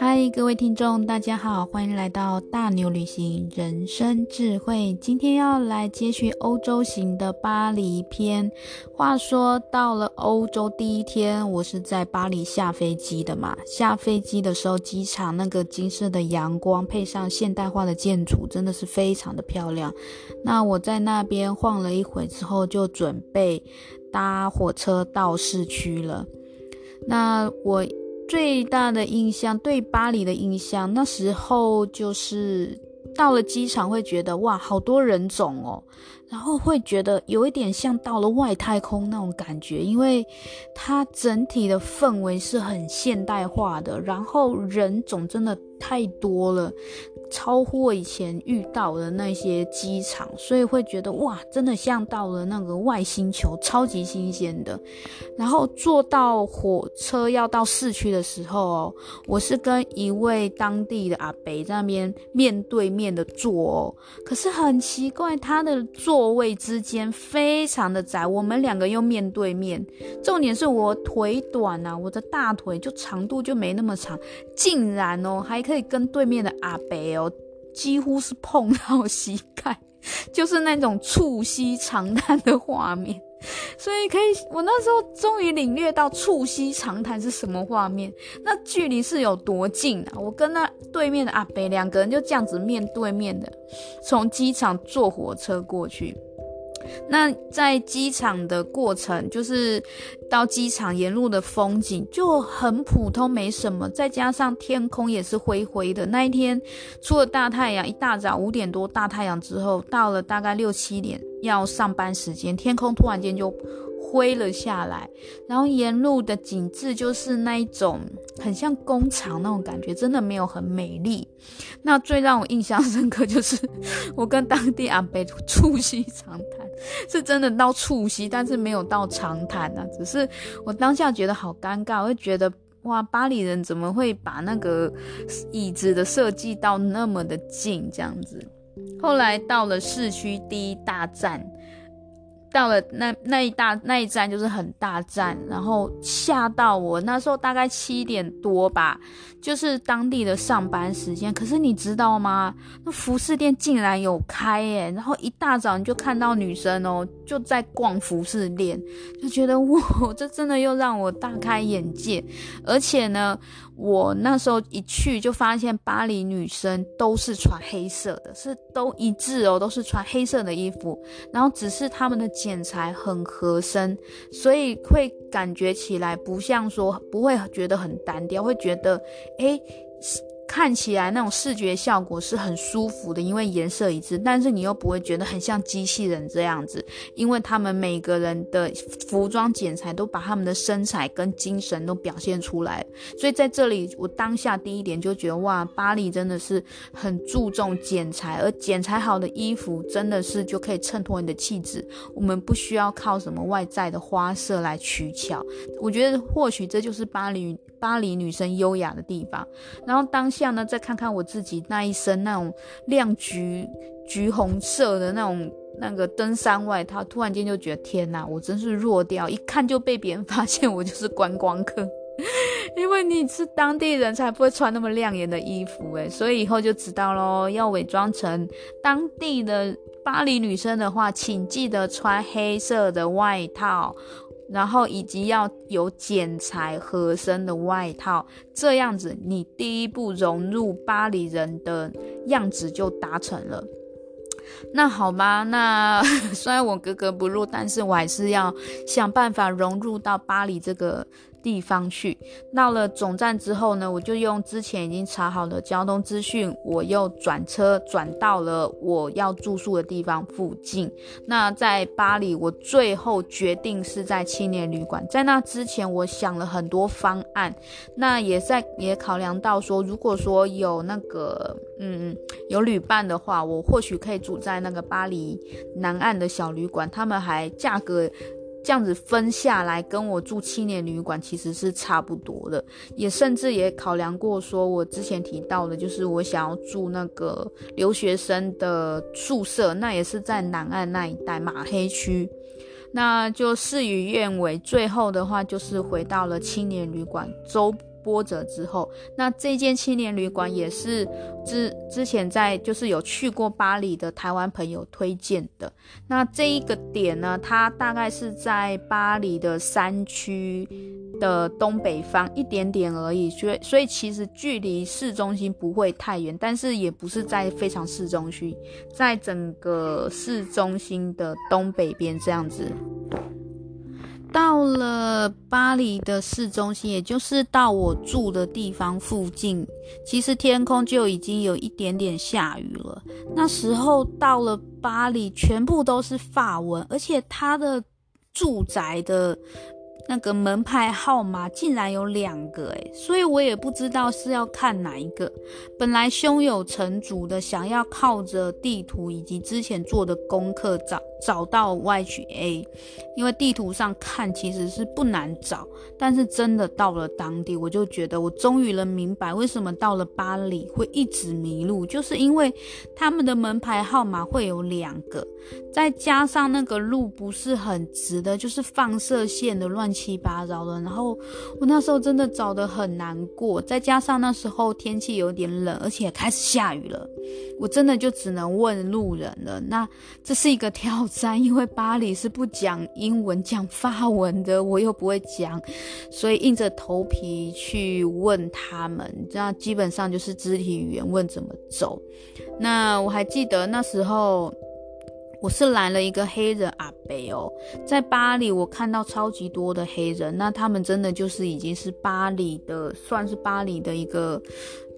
嗨，各位听众，大家好，欢迎来到大牛旅行人生智慧。今天要来接续欧洲行的巴黎篇。话说到了欧洲第一天，我是在巴黎下飞机的嘛。下飞机的时候，机场那个金色的阳光配上现代化的建筑，真的是非常的漂亮。那我在那边晃了一会之后，就准备搭火车到市区了。那我。最大的印象，对巴黎的印象，那时候就是到了机场会觉得哇，好多人种哦，然后会觉得有一点像到了外太空那种感觉，因为它整体的氛围是很现代化的，然后人种真的太多了。超乎我以前遇到的那些机场，所以会觉得哇，真的像到了那个外星球，超级新鲜的。然后坐到火车要到市区的时候哦，我是跟一位当地的阿伯在那边面对面的坐哦，可是很奇怪，他的座位之间非常的窄，我们两个又面对面。重点是我腿短啊，我的大腿就长度就没那么长，竟然哦还可以跟对面的阿伯哦。几乎是碰到膝盖，就是那种促膝长谈的画面，所以可以，我那时候终于领略到促膝长谈是什么画面，那距离是有多近啊！我跟那对面的阿北两个人就这样子面对面的，从机场坐火车过去。那在机场的过程，就是到机场沿路的风景就很普通，没什么。再加上天空也是灰灰的。那一天出了大太阳，一大早五点多大太阳之后，到了大概六七点要上班时间，天空突然间就灰了下来，然后沿路的景致就是那一种很像工厂那种感觉，真的没有很美丽。那最让我印象深刻就是 我跟当地阿伯促膝长谈，是真的到促膝，但是没有到长谈啊。只是我当下觉得好尴尬，我会觉得哇，巴黎人怎么会把那个椅子的设计到那么的近这样子？后来到了市区第一大站。到了那那一大那一站就是很大站，然后吓到我。那时候大概七点多吧，就是当地的上班时间。可是你知道吗？那服饰店竟然有开耶！然后一大早你就看到女生哦，就在逛服饰店，就觉得哇，这真的又让我大开眼界。而且呢，我那时候一去就发现巴黎女生都是穿黑色的，是都一致哦，都是穿黑色的衣服。然后只是他们的。剪裁很合身，所以会感觉起来不像说，不会觉得很单调，会觉得诶。看起来那种视觉效果是很舒服的，因为颜色一致，但是你又不会觉得很像机器人这样子，因为他们每个人的服装剪裁都把他们的身材跟精神都表现出来，所以在这里我当下第一点就觉得哇，巴黎真的是很注重剪裁，而剪裁好的衣服真的是就可以衬托你的气质，我们不需要靠什么外在的花色来取巧，我觉得或许这就是巴黎。巴黎女生优雅的地方，然后当下呢，再看看我自己那一身那种亮橘橘红色的那种那个登山外套，突然间就觉得天哪，我真是弱掉，一看就被别人发现我就是观光客，因为你是当地人才不会穿那么亮眼的衣服诶，所以以后就知道喽，要伪装成当地的巴黎女生的话，请记得穿黑色的外套。然后以及要有剪裁合身的外套，这样子你第一步融入巴黎人的样子就达成了。那好吧，那 虽然我格格不入，但是我还是要想办法融入到巴黎这个。地方去，到了总站之后呢，我就用之前已经查好的交通资讯，我又转车转到了我要住宿的地方附近。那在巴黎，我最后决定是在青年旅馆。在那之前，我想了很多方案，那也在也考量到说，如果说有那个嗯有旅伴的话，我或许可以住在那个巴黎南岸的小旅馆，他们还价格。这样子分下来，跟我住青年旅馆其实是差不多的，也甚至也考量过，说我之前提到的，就是我想要住那个留学生的宿舍，那也是在南岸那一带马黑区。那就事与愿违，最后的话就是回到了青年旅馆周。波折之后，那这间青年旅馆也是之之前在就是有去过巴黎的台湾朋友推荐的。那这一个点呢，它大概是在巴黎的山区的东北方一点点而已，所以所以其实距离市中心不会太远，但是也不是在非常市中心，在整个市中心的东北边这样子。到了巴黎的市中心，也就是到我住的地方附近，其实天空就已经有一点点下雨了。那时候到了巴黎，全部都是法文，而且他的住宅的。那个门牌号码竟然有两个诶，所以我也不知道是要看哪一个。本来胸有成竹的想要靠着地图以及之前做的功课找找到 YHA，因为地图上看其实是不难找，但是真的到了当地，我就觉得我终于能明白为什么到了巴黎会一直迷路，就是因为他们的门牌号码会有两个，再加上那个路不是很直的，就是放射线的乱七八糟的，然后我那时候真的找得很难过，再加上那时候天气有点冷，而且开始下雨了，我真的就只能问路人了。那这是一个挑战，因为巴黎是不讲英文，讲法文的，我又不会讲，所以硬着头皮去问他们。这样基本上就是肢体语言问怎么走。那我还记得那时候。我是来了一个黑人阿贝哦，在巴黎我看到超级多的黑人，那他们真的就是已经是巴黎的，算是巴黎的一个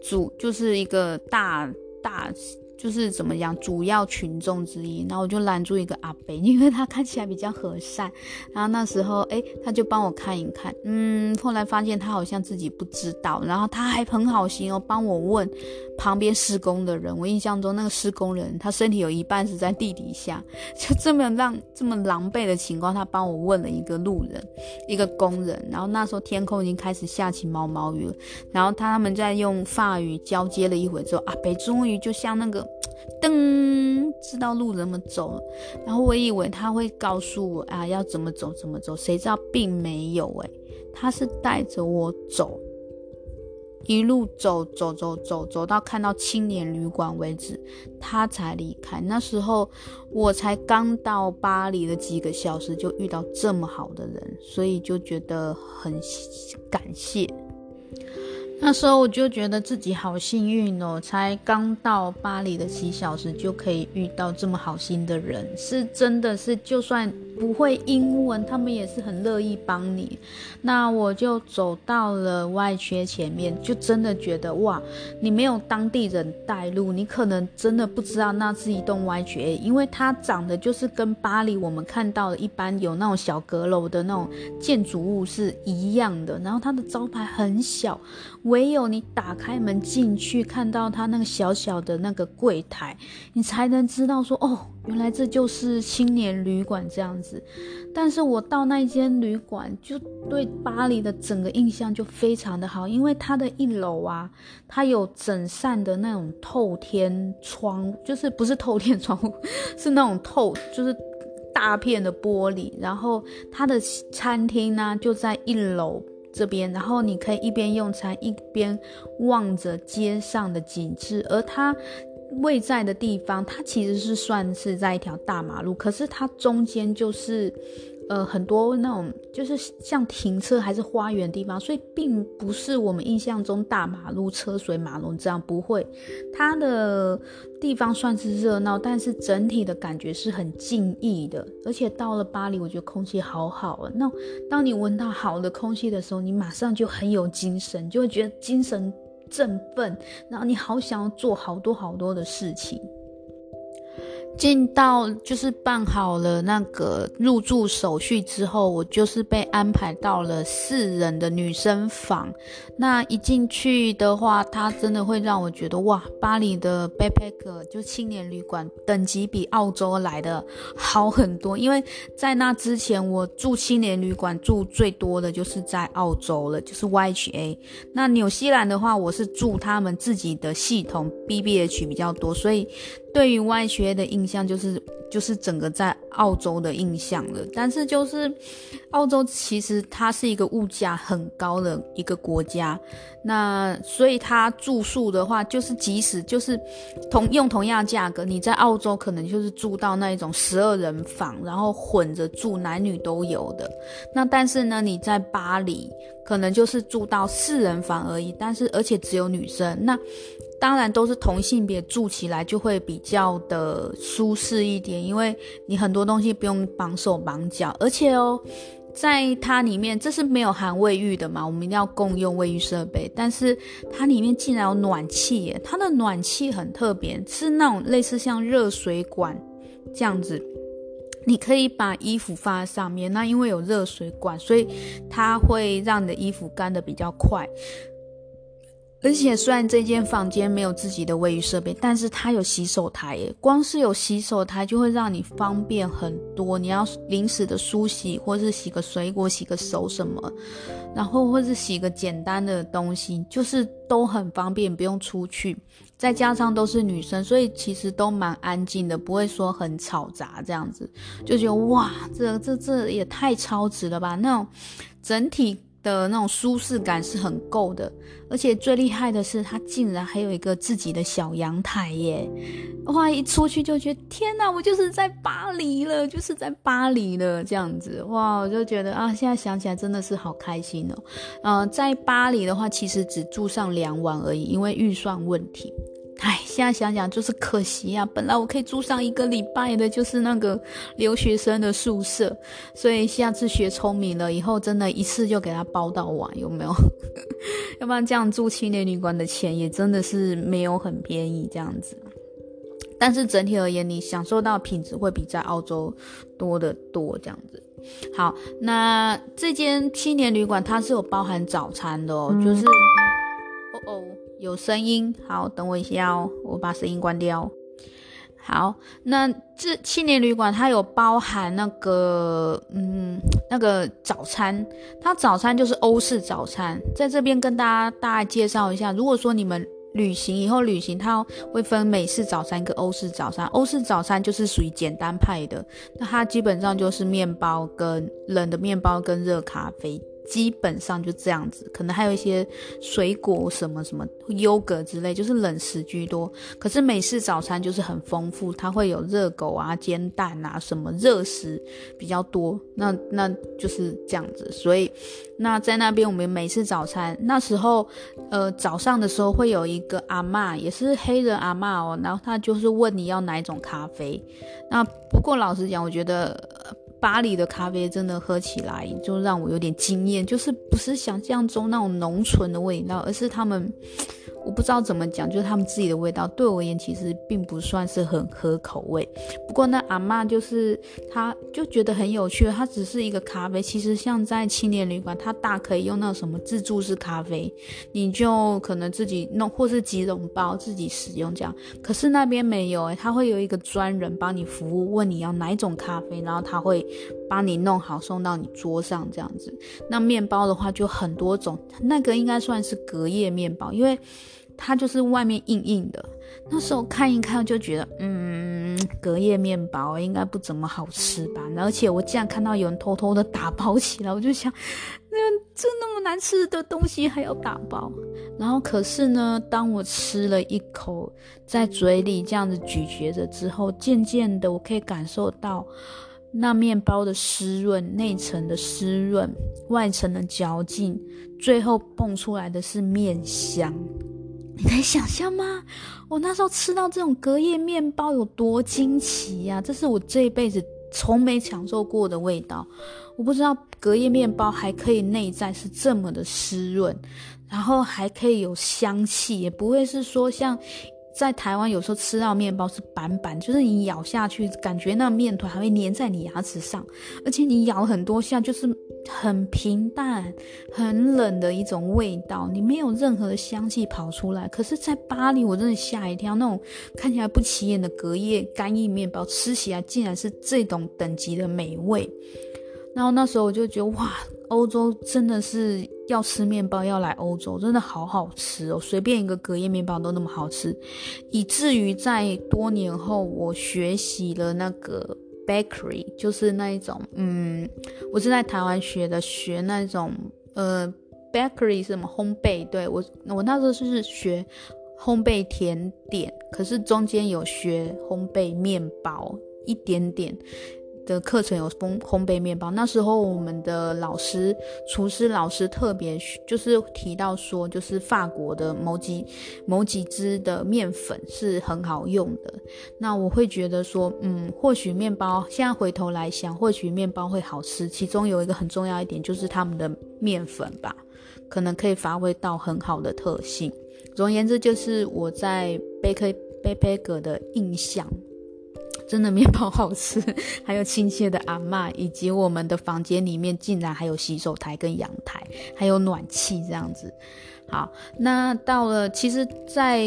主，就是一个大大。就是怎么讲，主要群众之一，然后我就拦住一个阿伯，因为他看起来比较和善，然后那时候，诶，他就帮我看一看，嗯，后来发现他好像自己不知道，然后他还很好心哦，帮我问旁边施工的人，我印象中那个施工人，他身体有一半是在地底下，就这么让这么狼狈的情况，他帮我问了一个路人，一个工人，然后那时候天空已经开始下起毛毛雨了，然后他他们在用法语交接了一会之后，阿伯终于就像那个。噔，知道路怎么走了，然后我以为他会告诉我啊，要怎么走怎么走，谁知道并没有诶，他是带着我走，一路走走走走走到看到青年旅馆为止，他才离开。那时候我才刚到巴黎的几个小时，就遇到这么好的人，所以就觉得很感谢。那时候我就觉得自己好幸运哦，才刚到巴黎的几小时就可以遇到这么好心的人，是真的是就算。不会英文，他们也是很乐意帮你。那我就走到了外圈前面，就真的觉得哇，你没有当地人带路，你可能真的不知道那是一栋 YHA，因为它长得就是跟巴黎我们看到的一般有那种小阁楼的那种建筑物是一样的。然后它的招牌很小，唯有你打开门进去，看到它那个小小的那个柜台，你才能知道说哦。原来这就是青年旅馆这样子，但是我到那间旅馆，就对巴黎的整个印象就非常的好，因为它的一楼啊，它有整扇的那种透天窗，就是不是透天窗户，是那种透，就是大片的玻璃，然后它的餐厅呢就在一楼这边，然后你可以一边用餐一边望着街上的景致，而它。位在的地方，它其实是算是在一条大马路，可是它中间就是，呃，很多那种就是像停车还是花园地方，所以并不是我们印象中大马路车水马龙这样，不会。它的地方算是热闹，但是整体的感觉是很静谧的。而且到了巴黎，我觉得空气好好啊。那当你闻到好的空气的时候，你马上就很有精神，就会觉得精神。振奋，然后你好想要做好多好多的事情。进到就是办好了那个入住手续之后，我就是被安排到了四人的女生房。那一进去的话，它真的会让我觉得哇，巴黎的 backpacker 就青年旅馆等级比澳洲来的好很多。因为在那之前，我住青年旅馆住最多的就是在澳洲了，就是 YHA。那纽西兰的话，我是住他们自己的系统 BBH 比较多，所以对于 YHA 的印象就是就是整个在澳洲的印象了。但是就是澳洲其实它是一个物价很高的一个国家，那所以它住宿的话，就是即使就是同用同样的价格，你在澳洲可能就是住到那一种十二人房，然后混着住，男女都有的。那但是呢，你在巴黎可能就是住到四人房而已，但是而且只有女生。那当然都是同性别住起来就会比较的舒适一点，因为你很多东西不用绑手绑脚，而且哦，在它里面这是没有含卫浴的嘛，我们一定要共用卫浴设备，但是它里面竟然有暖气耶，它的暖气很特别，是那种类似像热水管这样子，你可以把衣服放在上面，那因为有热水管，所以它会让你的衣服干得比较快。而且虽然这间房间没有自己的卫浴设备，但是它有洗手台耶。光是有洗手台就会让你方便很多。你要临时的梳洗，或是洗个水果、洗个手什么，然后或是洗个简单的东西，就是都很方便，不用出去。再加上都是女生，所以其实都蛮安静的，不会说很吵杂这样子。就觉得哇，这这这也太超值了吧！那种整体。的那种舒适感是很够的，而且最厉害的是，它竟然还有一个自己的小阳台耶！哇，一出去就觉得天哪，我就是在巴黎了，就是在巴黎了这样子。哇，我就觉得啊，现在想起来真的是好开心哦。呃，在巴黎的话，其实只住上两晚而已，因为预算问题。唉，现在想想就是可惜呀、啊！本来我可以住上一个礼拜的，就是那个留学生的宿舍，所以下次学聪明了以后，真的一次就给他包到完，有没有？要不然这样住青年旅馆的钱也真的是没有很便宜这样子。但是整体而言，你享受到品质会比在澳洲多得多这样子。好，那这间青年旅馆它是有包含早餐的哦，就是。有声音，好，等我一下哦，我把声音关掉。好，那这青年旅馆它有包含那个，嗯，那个早餐，它早餐就是欧式早餐，在这边跟大家大概介绍一下。如果说你们旅行以后旅行，它会分美式早餐跟欧式早餐。欧式早餐就是属于简单派的，那它基本上就是面包跟冷的面包跟热咖啡。基本上就这样子，可能还有一些水果什么什么优格之类，就是冷食居多。可是美式早餐就是很丰富，它会有热狗啊、煎蛋啊什么热食比较多。那那就是这样子，所以那在那边我们美式早餐那时候，呃早上的时候会有一个阿嬷，也是黑人阿嬷哦，然后他就是问你要哪一种咖啡。那不过老实讲，我觉得。巴黎的咖啡真的喝起来就让我有点惊艳，就是不是想象中那种浓醇的味道，而是他们。我不知道怎么讲，就是他们自己的味道，对我而言其实并不算是很合口味。不过那阿嬷就是，她就觉得很有趣，它只是一个咖啡。其实像在青年旅馆，它大可以用那什么自助式咖啡，你就可能自己弄，或是即溶包自己使用这样。可是那边没有诶，他会有一个专人帮你服务，问你要哪一种咖啡，然后他会帮你弄好送到你桌上这样子。那面包的话就很多种，那个应该算是隔夜面包，因为。它就是外面硬硬的，那时候看一看就觉得，嗯，隔夜面包应该不怎么好吃吧。而且我竟然看到有人偷偷的打包起来，我就想，那这那么难吃的东西还要打包？然后可是呢，当我吃了一口，在嘴里这样子咀嚼着之后，渐渐的我可以感受到那面包的湿润，内层的湿润，外层的嚼劲，最后蹦出来的是面香。你能想象吗？我那时候吃到这种隔夜面包有多惊奇呀！这是我这一辈子从没享受过的味道。我不知道隔夜面包还可以内在是这么的湿润，然后还可以有香气，也不会是说像。在台湾有时候吃到面包是板板，就是你咬下去，感觉那面团还会粘在你牙齿上，而且你咬很多下就是很平淡、很冷的一种味道，你没有任何的香气跑出来。可是，在巴黎我真的吓一跳，那种看起来不起眼的隔夜干硬面包，吃起来竟然是这种等级的美味。然后那时候我就觉得哇，欧洲真的是要吃面包要来欧洲，真的好好吃哦，随便一个隔夜面包都那么好吃，以至于在多年后我学习了那个 bakery，就是那一种，嗯，我是在台湾学的，学那种呃 bakery 是什么烘焙，对，我我那时候是学烘焙甜点，可是中间有学烘焙面包一点点。的课程有烘烘焙面包，那时候我们的老师厨师老师特别就是提到说，就是法国的某几某几支的面粉是很好用的。那我会觉得说，嗯，或许面包现在回头来想，或许面包会好吃，其中有一个很重要一点就是他们的面粉吧，可能可以发挥到很好的特性。总而言之，就是我在贝克贝贝格的印象。真的面包好吃，还有亲切的阿嬷，以及我们的房间里面竟然还有洗手台跟阳台，还有暖气这样子。好，那到了，其实，在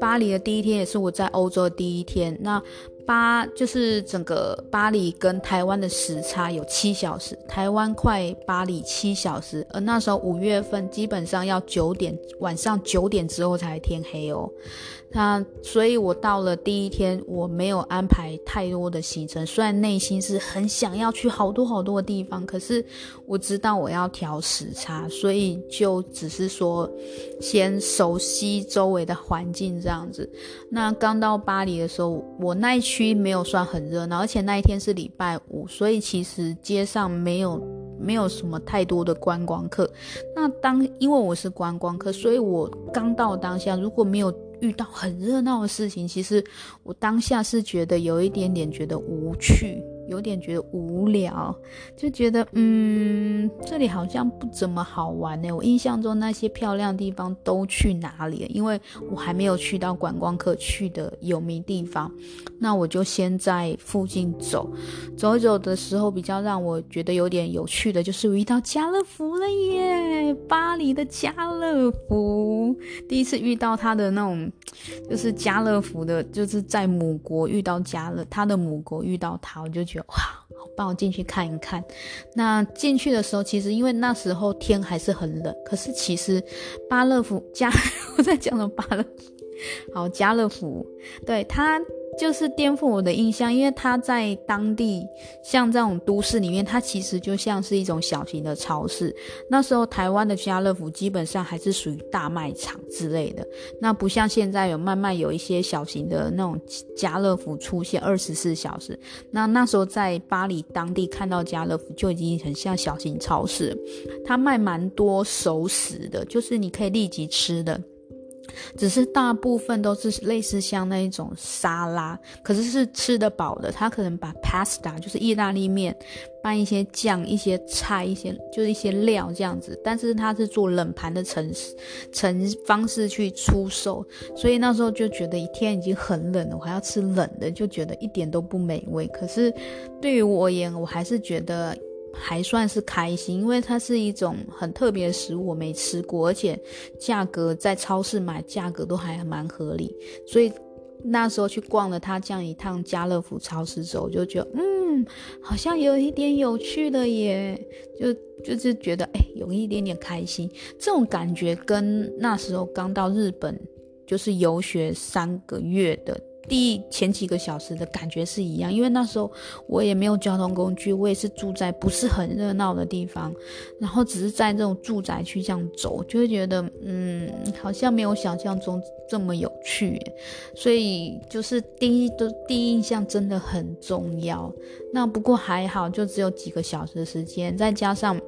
巴黎的第一天也是我在欧洲的第一天。那巴就是整个巴黎跟台湾的时差有七小时，台湾快巴黎七小时，而那时候五月份基本上要九点，晚上九点之后才天黑哦。那所以，我到了第一天，我没有安排太多的行程。虽然内心是很想要去好多好多的地方，可是我知道我要调时差，所以就只是说先熟悉周围的环境这样子。那刚到巴黎的时候，我那一区没有算很热闹，而且那一天是礼拜五，所以其实街上没有没有什么太多的观光客。那当因为我是观光客，所以我刚到当下如果没有。遇到很热闹的事情，其实我当下是觉得有一点点觉得无趣。有点觉得无聊，就觉得嗯，这里好像不怎么好玩呢。我印象中那些漂亮地方都去哪里了？因为我还没有去到观光客去的有名地方，那我就先在附近走，走一走的时候，比较让我觉得有点有趣的就是我遇到家乐福了耶！巴黎的家乐福，第一次遇到他的那种，就是家乐福的，就是在母国遇到家乐，他的母国遇到他，我就觉得。哇，好棒！我进去看一看。那进去的时候，其实因为那时候天还是很冷，可是其实巴乐福家，我在讲的巴乐福，好，家乐福，对他。就是颠覆我的印象，因为它在当地像这种都市里面，它其实就像是一种小型的超市。那时候台湾的家乐福基本上还是属于大卖场之类的，那不像现在有慢慢有一些小型的那种家乐福出现二十四小时。那那时候在巴黎当地看到家乐福就已经很像小型超市，它卖蛮多熟食的，就是你可以立即吃的。只是大部分都是类似像那一种沙拉，可是是吃得饱的。他可能把 pasta 就是意大利面，拌一些酱、一些菜、一些就是一些料这样子，但是他是做冷盘的程程方式去出售，所以那时候就觉得一天已经很冷了，我还要吃冷的，就觉得一点都不美味。可是对于我而言，我还是觉得。还算是开心，因为它是一种很特别的食物，我没吃过，而且价格在超市买价格都还蛮合理，所以那时候去逛了它这样一趟家乐福超市之后，我就觉得嗯，好像有一点有趣的耶，就就是觉得哎，有一点点开心，这种感觉跟那时候刚到日本就是游学三个月的。第前几个小时的感觉是一样，因为那时候我也没有交通工具，我也是住在不是很热闹的地方，然后只是在这种住宅区这样走，就会觉得嗯，好像没有想象中这么有趣，所以就是第一的第一印象真的很重要。那不过还好，就只有几个小时的时间，再加上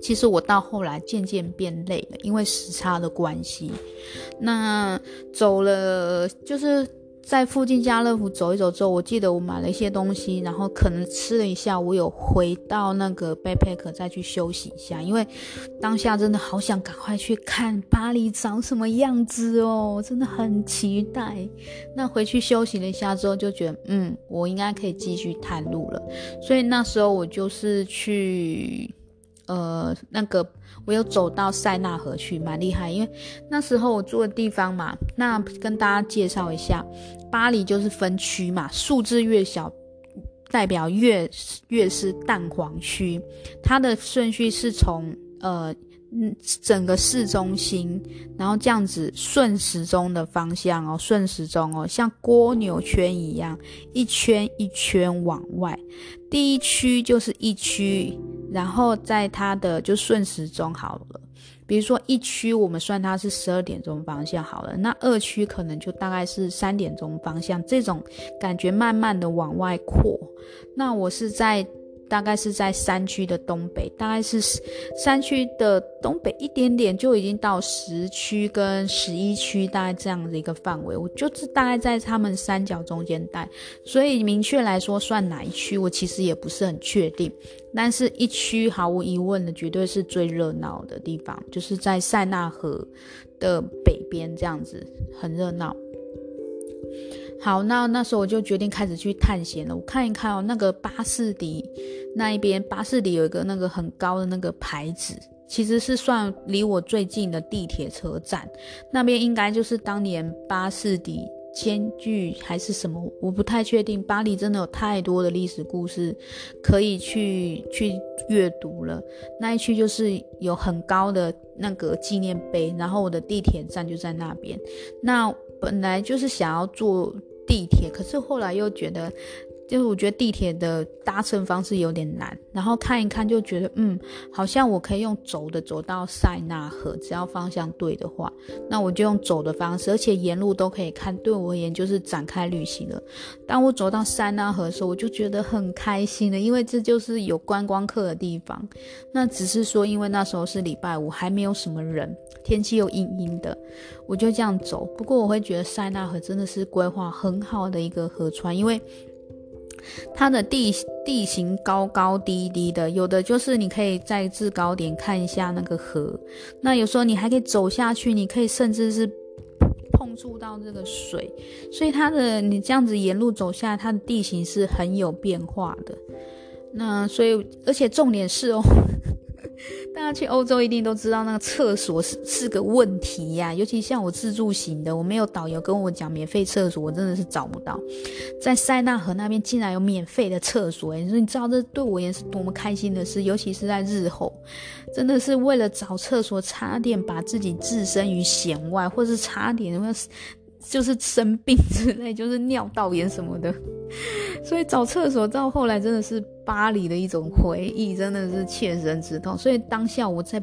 其实我到后来渐渐变累了，因为时差的关系。那走了就是。在附近家乐福走一走之后，我记得我买了一些东西，然后可能吃了一下，我有回到那个背包客再去休息一下，因为当下真的好想赶快去看巴黎长什么样子哦，真的很期待。那回去休息了一下之后，就觉得嗯，我应该可以继续探路了，所以那时候我就是去。呃，那个我有走到塞纳河去，蛮厉害。因为那时候我住的地方嘛，那跟大家介绍一下，巴黎就是分区嘛，数字越小，代表越越是蛋黄区。它的顺序是从呃，整个市中心，然后这样子顺时钟的方向哦，顺时钟哦，像蜗牛圈一样，一圈一圈往外。第一区就是一区，然后在它的就顺时钟好了。比如说一区，我们算它是十二点钟方向好了，那二区可能就大概是三点钟方向，这种感觉慢慢的往外扩。那我是在。大概是在山区的东北，大概是山区的东北一点点就已经到十区跟十一区，大概这样的一个范围。我就是大概在他们三角中间带，所以明确来说算哪一区，我其实也不是很确定。但是一区毫无疑问的，绝对是最热闹的地方，就是在塞纳河的北边，这样子很热闹。好，那那时候我就决定开始去探险了。我看一看哦，那个巴士底那一边，巴士底有一个那个很高的那个牌子，其实是算离我最近的地铁车站。那边应该就是当年巴士底监狱还是什么，我不太确定。巴黎真的有太多的历史故事可以去去阅读了。那一区就是有很高的那个纪念碑，然后我的地铁站就在那边。那本来就是想要坐。地铁，可是后来又觉得，就是我觉得地铁的搭乘方式有点难，然后看一看就觉得，嗯，好像我可以用走的走到塞纳河，只要方向对的话，那我就用走的方式，而且沿路都可以看，对我而言就是展开旅行了。当我走到塞纳河的时候，我就觉得很开心的，因为这就是有观光客的地方。那只是说，因为那时候是礼拜五，还没有什么人。天气又阴阴的，我就这样走。不过我会觉得塞纳河真的是规划很好的一个河川，因为它的地地形高高低低的，有的就是你可以在制高点看一下那个河，那有时候你还可以走下去，你可以甚至是碰触到这个水，所以它的你这样子沿路走下，它的地形是很有变化的。那所以而且重点是哦。大家去欧洲一定都知道，那个厕所是是个问题呀、尤其像我自助型的，我没有导游跟我讲免费厕所，我真的是找不到。在塞纳河那边竟然有免费的厕所，哎，你知道这对我也是多么开心的事。尤其是在日后，真的是为了找厕所，差点把自己置身于险外，或是差点有没有就是生病之类，就是尿道炎什么的。所以找厕所到后来真的是巴黎的一种回忆，真的是切身之痛。所以当下我在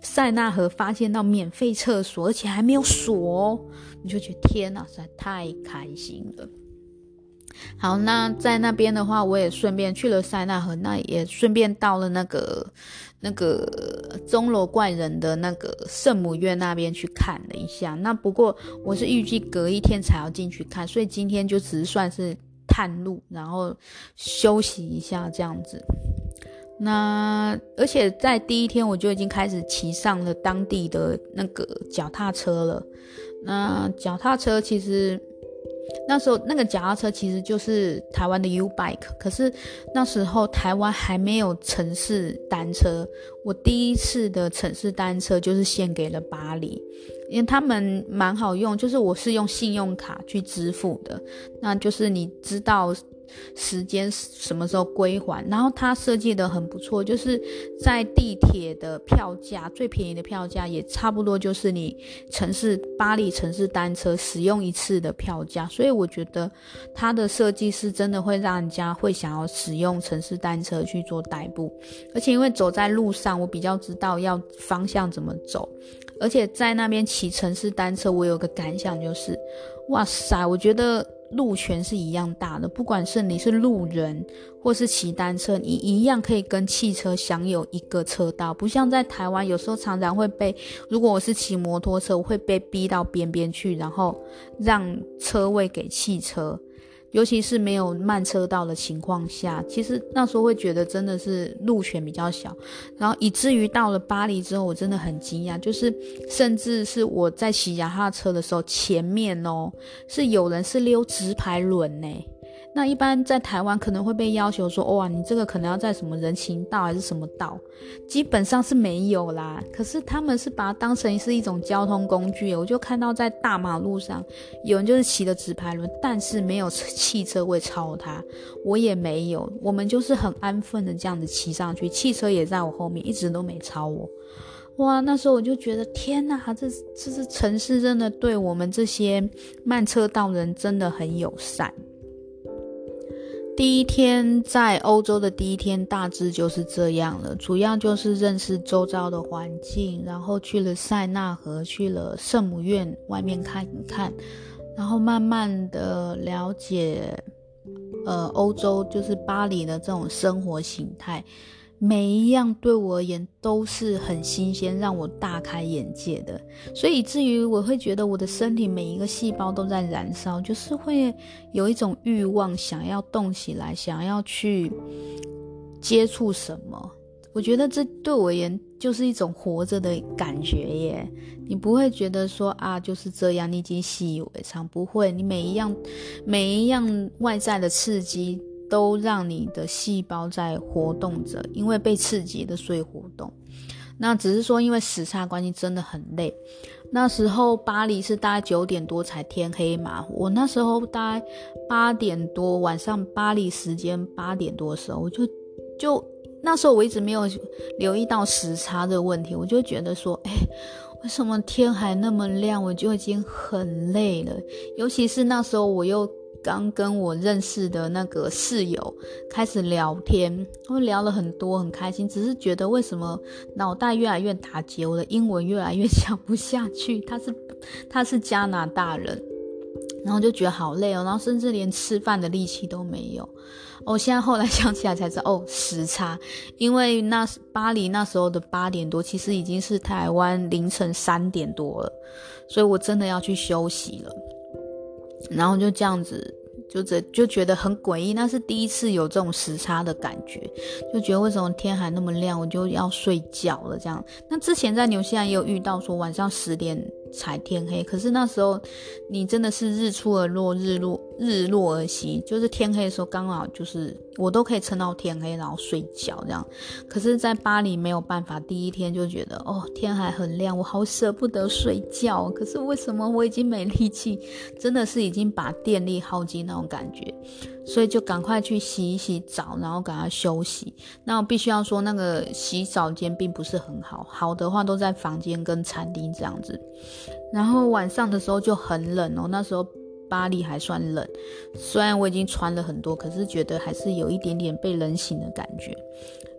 塞纳河发现到免费厕所，而且还没有锁，你就觉得天哪，实在太开心了。好，那在那边的话，我也顺便去了塞纳河，那也顺便到了那个那个钟楼怪人的那个圣母院那边去看了一下。那不过我是预计隔一天才要进去看，所以今天就只是算是。探路，然后休息一下这样子。那而且在第一天我就已经开始骑上了当地的那个脚踏车了。那脚踏车其实那时候那个脚踏车其实就是台湾的 U Bike，可是那时候台湾还没有城市单车。我第一次的城市单车就是献给了巴黎。因为他们蛮好用，就是我是用信用卡去支付的，那就是你知道时间什么时候归还，然后它设计得很不错，就是在地铁的票价最便宜的票价也差不多就是你城市巴黎城市单车使用一次的票价，所以我觉得它的设计是真的会让人家会想要使用城市单车去做代步，而且因为走在路上，我比较知道要方向怎么走。而且在那边骑城市单车，我有个感想就是，哇塞，我觉得路权是一样大的。不管是你是路人，或是骑单车，你一样可以跟汽车享有一个车道。不像在台湾，有时候常常会被，如果我是骑摩托车，我会被逼到边边去，然后让车位给汽车。尤其是没有慢车道的情况下，其实那时候会觉得真的是路权比较小，然后以至于到了巴黎之后，我真的很惊讶，就是甚至是我在骑脚踏车的时候，前面哦是有人是溜直排轮呢。那一般在台湾可能会被要求说，哇，你这个可能要在什么人行道还是什么道，基本上是没有啦。可是他们是把它当成是一种交通工具，我就看到在大马路上有人就是骑的直排轮，但是没有汽车会超他，我也没有，我们就是很安分的这样子骑上去，汽车也在我后面，一直都没超我。哇，那时候我就觉得天哪，这这是城市真的对我们这些慢车道人真的很友善。第一天在欧洲的第一天大致就是这样了，主要就是认识周遭的环境，然后去了塞纳河，去了圣母院外面看一看，然后慢慢的了解，呃，欧洲就是巴黎的这种生活形态。每一样对我而言都是很新鲜，让我大开眼界的，所以至于我会觉得我的身体每一个细胞都在燃烧，就是会有一种欲望想要动起来，想要去接触什么。我觉得这对我而言就是一种活着的感觉耶。你不会觉得说啊就是这样，你已经习以为常，不会。你每一样每一样外在的刺激。都让你的细胞在活动着，因为被刺激的，所以活动。那只是说，因为时差关系，真的很累。那时候巴黎是大概九点多才天黑嘛，我那时候大概八点多，晚上巴黎时间八点多的时候，我就就那时候我一直没有留意到时差的问题，我就觉得说，哎，为什么天还那么亮，我就已经很累了。尤其是那时候我又。刚跟我认识的那个室友开始聊天，我聊了很多，很开心。只是觉得为什么脑袋越来越打结，我的英文越来越讲不下去。他是他是加拿大人，然后就觉得好累哦，然后甚至连吃饭的力气都没有。我、哦、现在后来想起来才知道，哦，时差，因为那巴黎那时候的八点多，其实已经是台湾凌晨三点多了，所以我真的要去休息了。然后就这样子，就这就觉得很诡异。那是第一次有这种时差的感觉，就觉得为什么天还那么亮，我就要睡觉了这样。那之前在纽西兰也有遇到说晚上十点才天黑，可是那时候你真的是日出而落，日落日落而息，就是天黑的时候刚好就是我都可以撑到天黑，然后睡觉这样。可是，在巴黎没有办法，第一天就觉得哦，天还很亮，我好舍不得睡觉。可是为什么我已经没力气，真的是已经把电力耗尽那种感觉。所以就赶快去洗一洗澡，然后赶快休息。那我必须要说，那个洗澡间并不是很好，好的话都在房间跟餐厅这样子。然后晚上的时候就很冷哦，那时候巴黎还算冷，虽然我已经穿了很多，可是觉得还是有一点点被冷醒的感觉。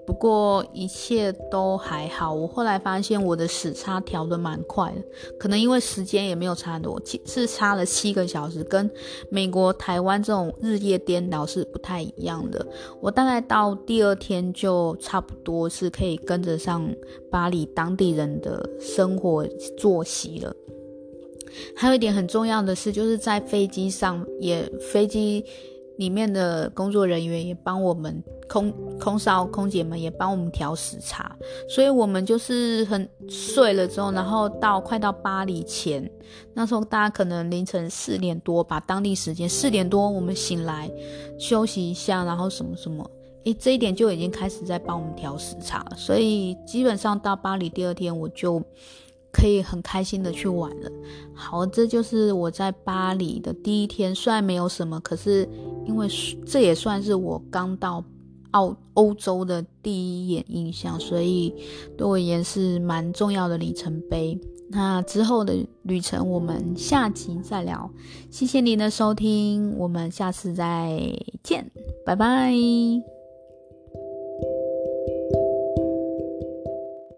不过一切都还好，我后来发现我的时差调得蛮快的，可能因为时间也没有差很多，是差了七个小时，跟美国、台湾这种日夜颠倒是不太一样的。我大概到第二天就差不多是可以跟着上巴黎当地人的生活作息了。还有一点很重要的是，就是在飞机上也飞机。里面的工作人员也帮我们空空少空姐们也帮我们调时差，所以我们就是很睡了之后，然后到快到巴黎前，那时候大家可能凌晨四点多吧，当地时间四点多我们醒来休息一下，然后什么什么，诶，这一点就已经开始在帮我们调时差了，所以基本上到巴黎第二天我就。可以很开心的去玩了。好，这就是我在巴黎的第一天。虽然没有什么，可是因为这也算是我刚到澳欧洲的第一眼印象，所以对我而言是蛮重要的里程碑。那之后的旅程，我们下集再聊。谢谢您的收听，我们下次再见，拜拜。